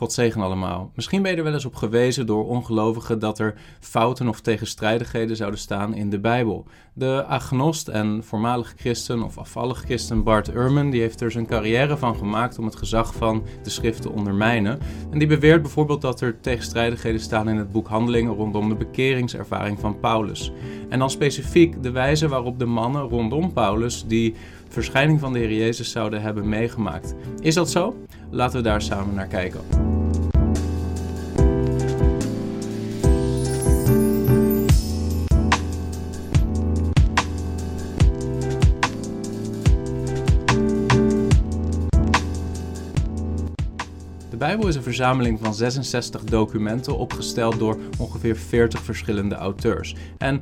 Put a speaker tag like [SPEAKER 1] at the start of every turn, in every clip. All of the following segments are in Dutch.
[SPEAKER 1] God zegen allemaal. Misschien ben je er wel eens op gewezen door ongelovigen dat er fouten of tegenstrijdigheden zouden staan in de Bijbel. De agnost en voormalig christen of afvallig christen Bart Ehrman die heeft er zijn carrière van gemaakt om het gezag van de schrift te ondermijnen. En die beweert bijvoorbeeld dat er tegenstrijdigheden staan in het boek Handelingen rondom de bekeringservaring van Paulus. En dan specifiek de wijze waarop de mannen rondom Paulus die verschijning van de Heer Jezus zouden hebben meegemaakt. Is dat zo? Laten we daar samen naar kijken. Bijbel is een verzameling van 66 documenten opgesteld door ongeveer 40 verschillende auteurs. En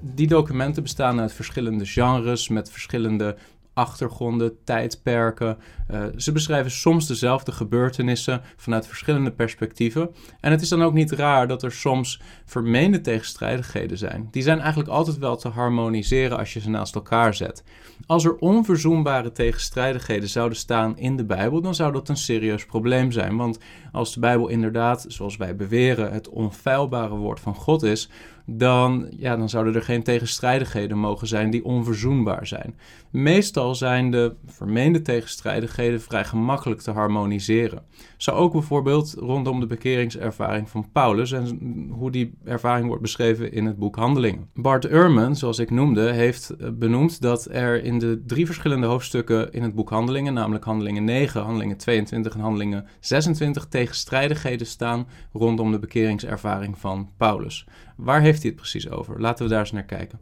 [SPEAKER 1] die documenten bestaan uit verschillende genres met verschillende achtergronden, tijdperken. Uh, ze beschrijven soms dezelfde gebeurtenissen vanuit verschillende perspectieven. En het is dan ook niet raar dat er soms vermeende tegenstrijdigheden zijn. Die zijn eigenlijk altijd wel te harmoniseren als je ze naast elkaar zet. Als er onverzoenbare tegenstrijdigheden zouden staan in de Bijbel, dan zou dat een serieus probleem zijn. Want als de Bijbel inderdaad, zoals wij beweren, het onfeilbare woord van God is, dan, ja, dan zouden er geen tegenstrijdigheden mogen zijn die onverzoenbaar zijn. Meestal zijn de vermeende tegenstrijdigheden vrij gemakkelijk te harmoniseren. Zo ook bijvoorbeeld rondom de bekeringservaring van Paulus en hoe die ervaring wordt beschreven in het boek Handelingen. Bart Ehrman, zoals ik noemde, heeft eh, benoemd dat er in de drie verschillende hoofdstukken in het boek Handelingen, namelijk Handelingen 9, Handelingen 22 en Handelingen 26, tegenstrijdigheden staan rondom de bekeringservaring van Paulus. Waar heeft hij het precies over? Laten we daar eens naar kijken.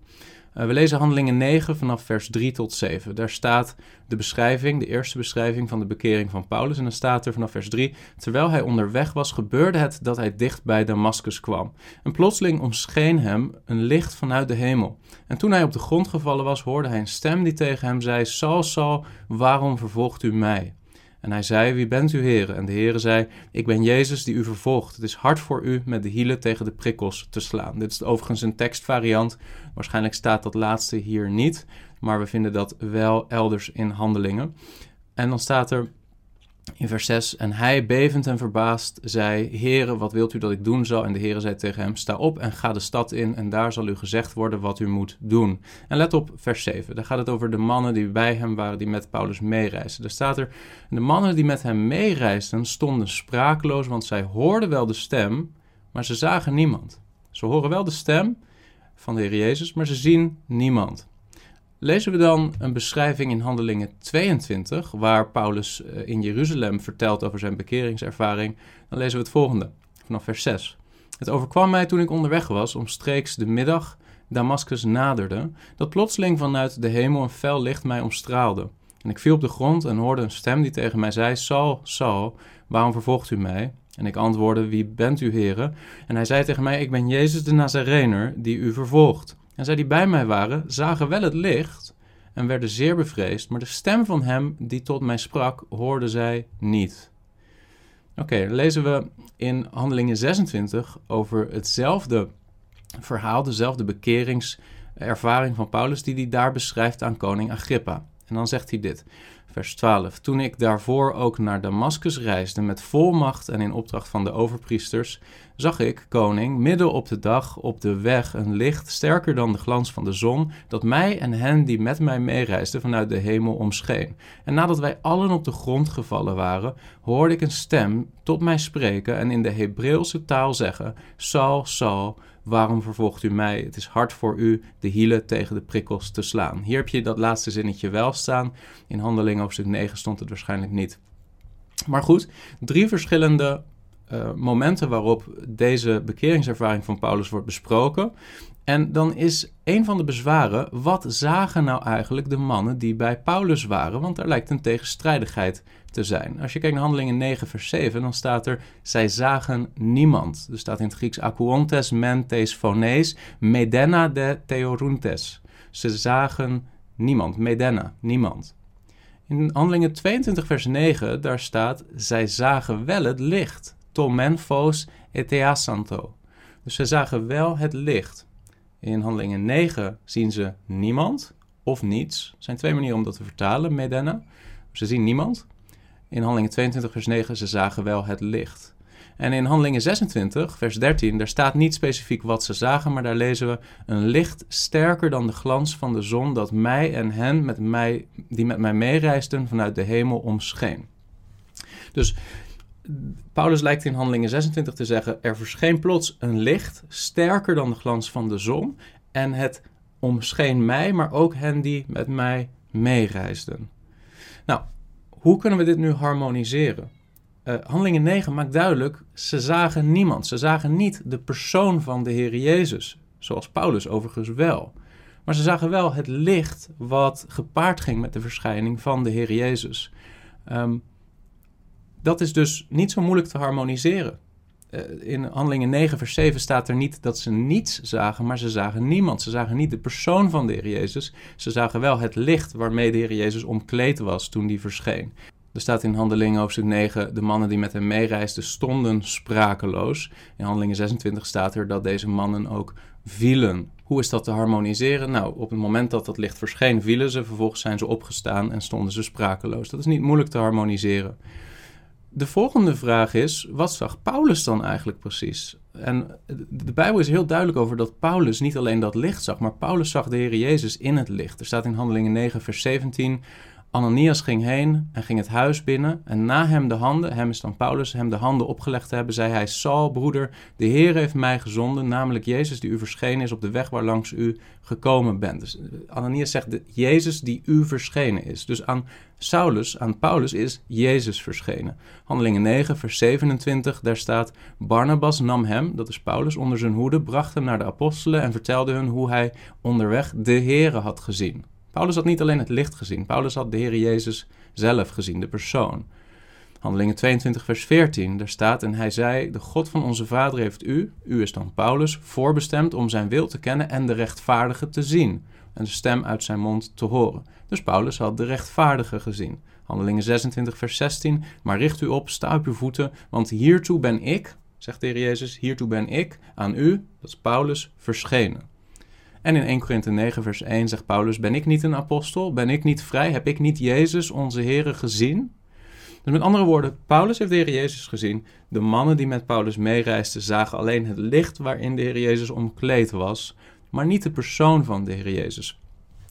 [SPEAKER 1] Uh, we lezen Handelingen 9 vanaf vers 3 tot 7. Daar staat de beschrijving, de eerste beschrijving van de bekering van Paulus. En dan staat er vanaf vers 3: Terwijl hij onderweg was, gebeurde het dat hij dicht bij Damascus kwam. En plotseling omscheen hem een licht vanuit de hemel. En toen hij op de grond gevallen was, hoorde hij een stem die tegen hem zei: Saul, Saul, waarom vervolgt u mij? En hij zei, wie bent u, heren? En de heren zei, ik ben Jezus die u vervolgt. Het is hard voor u met de hielen tegen de prikkels te slaan. Dit is overigens een tekstvariant. Waarschijnlijk staat dat laatste hier niet, maar we vinden dat wel elders in handelingen. En dan staat er, in vers 6, en hij bevend en verbaasd zei, Heere, wat wilt u dat ik doen zal? En de Heere zei tegen hem, sta op en ga de stad in en daar zal u gezegd worden wat u moet doen. En let op vers 7, daar gaat het over de mannen die bij hem waren, die met Paulus meereisden. Daar staat er, de mannen die met hem meereisden stonden sprakeloos, want zij hoorden wel de stem, maar ze zagen niemand. Ze horen wel de stem van de Heer Jezus, maar ze zien niemand. Lezen we dan een beschrijving in Handelingen 22, waar Paulus eh, in Jeruzalem vertelt over zijn bekeringservaring, dan lezen we het volgende, vanaf vers 6. Het overkwam mij toen ik onderweg was, omstreeks de middag Damascus naderde, dat plotseling vanuit de hemel een fel licht mij omstraalde. En ik viel op de grond en hoorde een stem die tegen mij zei, Saul, Saul, waarom vervolgt u mij? En ik antwoordde, wie bent u, heren? En hij zei tegen mij, ik ben Jezus de Nazarener, die u vervolgt. En zij die bij mij waren, zagen wel het licht en werden zeer bevreesd, maar de stem van hem die tot mij sprak, hoorden zij niet. Oké, lezen we in Handelingen 26 over hetzelfde verhaal, dezelfde bekeringservaring van Paulus, die hij daar beschrijft aan koning Agrippa. En dan zegt hij dit. Vers 12. Toen ik daarvoor ook naar Damascus reisde met volmacht en in opdracht van de overpriesters, zag ik, koning, midden op de dag op de weg een licht sterker dan de glans van de zon, dat mij en hen die met mij meereisden vanuit de hemel omscheen. En nadat wij allen op de grond gevallen waren, hoorde ik een stem tot mij spreken en in de Hebreeuwse taal zeggen: Saul, Saul, waarom vervolgt u mij? Het is hard voor u de hielen tegen de prikkels te slaan. Hier heb je dat laatste zinnetje wel staan. In Handelingen hoofdstuk 9 stond het waarschijnlijk niet. Maar goed, drie verschillende uh, momenten waarop deze bekeringservaring van Paulus wordt besproken. En dan is een van de bezwaren, wat zagen nou eigenlijk de mannen die bij Paulus waren? Want er lijkt een tegenstrijdigheid te zijn. Als je kijkt naar Handelingen 9 vers 7, dan staat er, zij zagen niemand. Er staat in het Grieks, akuontes mentes phones, medena de theoruntes. Ze zagen niemand, medena, niemand. In Handelingen 22 vers 9, daar staat, zij zagen wel het licht tomen phos santo. Dus ze zagen wel het licht. In handelingen 9 zien ze niemand of niets. Er zijn twee manieren om dat te vertalen, medena. Ze zien niemand. in Handelingen 22, vers 9, ze zagen wel het licht. En in Handelingen 26, vers 13, daar staat niet specifiek wat ze zagen, maar daar lezen we een licht sterker dan de glans van de zon dat mij en hen met mij, die met mij meereisden vanuit de hemel omscheen. Dus Paulus lijkt in Handelingen 26 te zeggen: er verscheen plots een licht sterker dan de glans van de zon en het omscheen mij, maar ook hen die met mij meereisden. Nou, hoe kunnen we dit nu harmoniseren? Uh, Handelingen 9 maakt duidelijk, ze zagen niemand. Ze zagen niet de persoon van de Heer Jezus, zoals Paulus overigens wel. Maar ze zagen wel het licht wat gepaard ging met de verschijning van de Heer Jezus. Um, dat is dus niet zo moeilijk te harmoniseren. Uh, in Handelingen 9, vers 7 staat er niet dat ze niets zagen, maar ze zagen niemand. Ze zagen niet de persoon van de Heer Jezus. Ze zagen wel het licht waarmee de Heer Jezus omkleed was toen die verscheen. Er staat in Handelingen hoofdstuk 9, de mannen die met hem meereisden stonden sprakeloos. In Handelingen 26 staat er dat deze mannen ook vielen. Hoe is dat te harmoniseren? Nou, op het moment dat dat licht verscheen, vielen ze. Vervolgens zijn ze opgestaan en stonden ze sprakeloos. Dat is niet moeilijk te harmoniseren. De volgende vraag is: wat zag Paulus dan eigenlijk precies? En de Bijbel is heel duidelijk over dat Paulus niet alleen dat licht zag, maar Paulus zag de Heer Jezus in het licht. Er staat in Handelingen 9, vers 17: Ananias ging heen en ging het huis binnen. En na hem de handen, hem is dan Paulus, hem de handen opgelegd te hebben, zei hij: Saul, broeder, de Heer heeft mij gezonden, namelijk Jezus die u verschenen is op de weg waar langs u gekomen bent. Dus eh, Ananias zegt: Jezus die u verschenen is. Dus aan Saulus, aan Paulus is Jezus verschenen. Handelingen 9, vers 27, daar staat: Barnabas nam hem, dat is Paulus, onder zijn hoede, bracht hem naar de apostelen en vertelde hun hoe hij onderweg de Heere had gezien. Paulus had niet alleen het licht gezien, Paulus had de Heer Jezus zelf gezien, de persoon. Handelingen 22, vers 14, daar staat: En hij zei: De God van onze vader heeft u, u is dan Paulus, voorbestemd om zijn wil te kennen en de rechtvaardige te zien. En de stem uit zijn mond te horen. Dus Paulus had de rechtvaardige gezien. Handelingen 26, vers 16. Maar richt u op, sta op uw voeten, want hiertoe ben ik, zegt de Heer Jezus, hiertoe ben ik aan u, dat is Paulus, verschenen. En in 1 Korinthe 9, vers 1 zegt Paulus: Ben ik niet een apostel? Ben ik niet vrij? Heb ik niet Jezus, onze Heer, gezien? Dus met andere woorden, Paulus heeft de Heer Jezus gezien. De mannen die met Paulus meereisden zagen alleen het licht waarin de Heer Jezus omkleed was, maar niet de persoon van de Heer Jezus.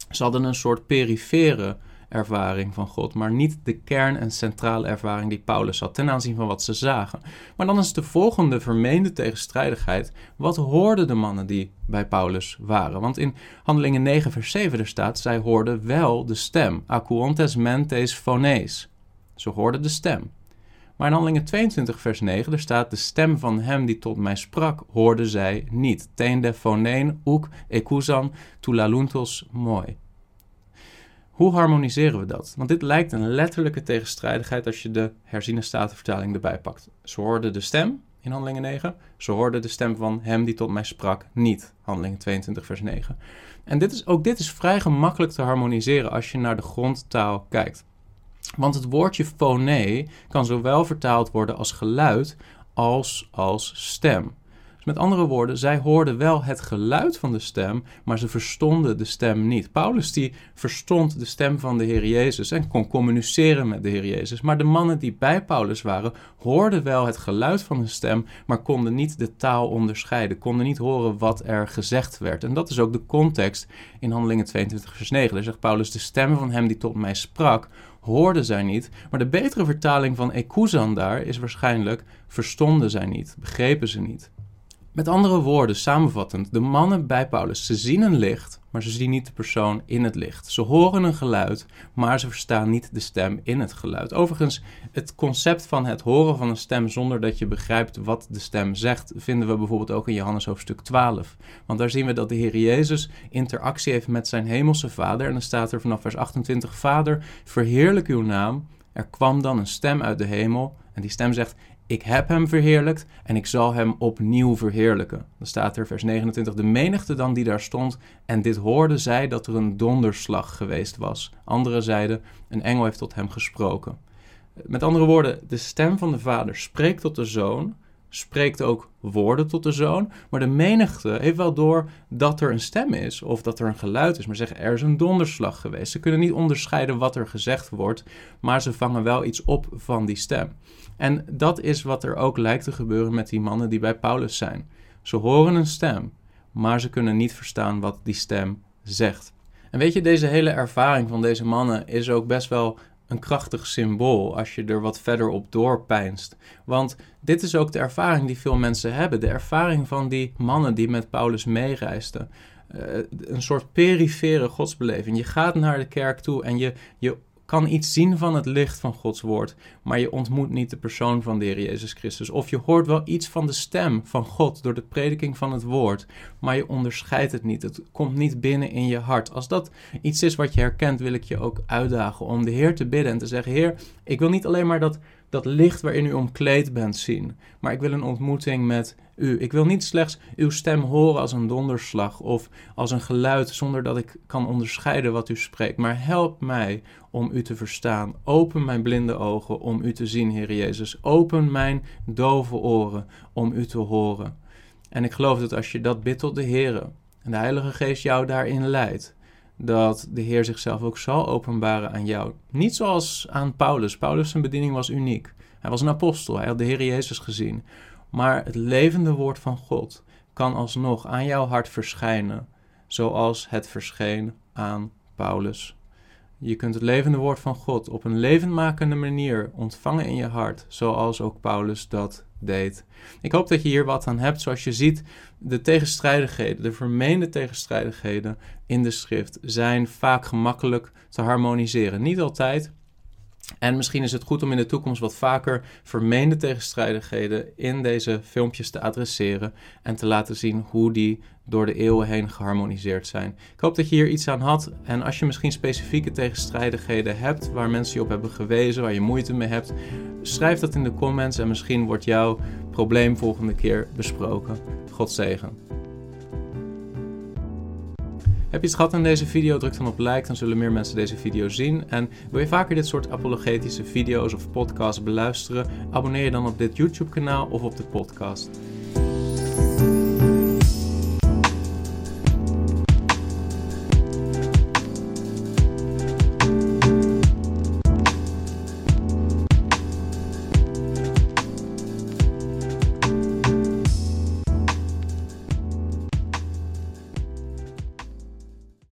[SPEAKER 1] Ze hadden een soort perifere ervaring van God, maar niet de kern- en centrale ervaring die Paulus had ten aanzien van wat ze zagen. Maar dan is de volgende vermeende tegenstrijdigheid: wat hoorden de mannen die bij Paulus waren? Want in Handelingen 9, vers 7 er staat: zij hoorden wel de stem, acuontes mentes phonees. Ze hoorden de stem. Maar in Handelingen 22, vers 9, er staat: De stem van hem die tot mij sprak, hoorden zij niet. Ten de phoneen, uk, ekusan, tulaluntos, mooi. Hoe harmoniseren we dat? Want dit lijkt een letterlijke tegenstrijdigheid als je de herziene statenvertaling erbij pakt. Ze hoorden de stem in Handelingen 9. Ze hoorden de stem van hem die tot mij sprak niet. Handelingen 22 vers 9. En dit is, ook dit is vrij gemakkelijk te harmoniseren als je naar de grondtaal kijkt. Want het woordje phone kan zowel vertaald worden als geluid als als stem. Dus met andere woorden, zij hoorden wel het geluid van de stem, maar ze verstonden de stem niet. Paulus die verstond de stem van de Heer Jezus en kon communiceren met de Heer Jezus. Maar de mannen die bij Paulus waren, hoorden wel het geluid van de stem, maar konden niet de taal onderscheiden, konden niet horen wat er gezegd werd. En dat is ook de context in Handelingen 22 vers 9. Daar zegt Paulus, de stem van hem die tot mij sprak, hoorden zij niet. Maar de betere vertaling van ekuzan daar is waarschijnlijk verstonden zij niet, begrepen ze niet. Met andere woorden, samenvattend, de mannen bij Paulus, ze zien een licht, maar ze zien niet de persoon in het licht. Ze horen een geluid, maar ze verstaan niet de stem in het geluid. Overigens, het concept van het horen van een stem zonder dat je begrijpt wat de stem zegt, vinden we bijvoorbeeld ook in Johannes hoofdstuk 12. Want daar zien we dat de Heer Jezus interactie heeft met zijn hemelse Vader. En dan staat er vanaf vers 28, Vader, verheerlijk uw naam. Er kwam dan een stem uit de hemel en die stem zegt, ik heb hem verheerlijkt en ik zal hem opnieuw verheerlijken. Dan staat er vers 29, de menigte dan die daar stond en dit hoorde zij dat er een donderslag geweest was. Anderen zeiden, een engel heeft tot hem gesproken. Met andere woorden, de stem van de vader spreekt tot de zoon, spreekt ook woorden tot de zoon, maar de menigte heeft wel door dat er een stem is of dat er een geluid is, maar zeggen er is een donderslag geweest. Ze kunnen niet onderscheiden wat er gezegd wordt, maar ze vangen wel iets op van die stem. En dat is wat er ook lijkt te gebeuren met die mannen die bij Paulus zijn. Ze horen een stem, maar ze kunnen niet verstaan wat die stem zegt. En weet je, deze hele ervaring van deze mannen is ook best wel een krachtig symbool als je er wat verder op doorpijnst. Want dit is ook de ervaring die veel mensen hebben. De ervaring van die mannen die met Paulus meereisden. Uh, een soort perifere godsbeleving. Je gaat naar de kerk toe en je, je kan iets zien van het licht van Gods woord, maar je ontmoet niet de persoon van de Heer Jezus Christus. Of je hoort wel iets van de stem van God door de prediking van het woord, maar je onderscheidt het niet. Het komt niet binnen in je hart. Als dat iets is wat je herkent, wil ik je ook uitdagen om de Heer te bidden en te zeggen: Heer, ik wil niet alleen maar dat dat licht waarin u omkleed bent zien. Maar ik wil een ontmoeting met u. Ik wil niet slechts uw stem horen als een donderslag of als een geluid zonder dat ik kan onderscheiden wat u spreekt. Maar help mij om u te verstaan. Open mijn blinde ogen om u te zien, Heer Jezus. Open mijn dove oren om u te horen. En ik geloof dat als je dat bidt tot de Heer en de Heilige Geest jou daarin leidt, dat de Heer zichzelf ook zal openbaren aan jou. Niet zoals aan Paulus. Paulus' zijn bediening was uniek. Hij was een apostel, hij had de Heer Jezus gezien. Maar het levende woord van God kan alsnog aan jouw hart verschijnen, zoals het verscheen aan Paulus. Je kunt het levende woord van God op een levendmakende manier ontvangen in je hart, zoals ook Paulus dat Ik hoop dat je hier wat aan hebt. Zoals je ziet, de tegenstrijdigheden, de vermeende tegenstrijdigheden in de schrift zijn vaak gemakkelijk te harmoniseren. Niet altijd, en misschien is het goed om in de toekomst wat vaker vermeende tegenstrijdigheden in deze filmpjes te adresseren en te laten zien hoe die door de eeuwen heen geharmoniseerd zijn. Ik hoop dat je hier iets aan had en als je misschien specifieke tegenstrijdigheden hebt waar mensen je op hebben gewezen, waar je moeite mee hebt, schrijf dat in de comments en misschien wordt jouw probleem volgende keer besproken. God zegen. Heb je het gehad aan deze video? Druk dan op like, dan zullen meer mensen deze video zien. En wil je vaker dit soort apologetische video's of podcasts beluisteren? Abonneer je dan op dit YouTube kanaal of op de podcast.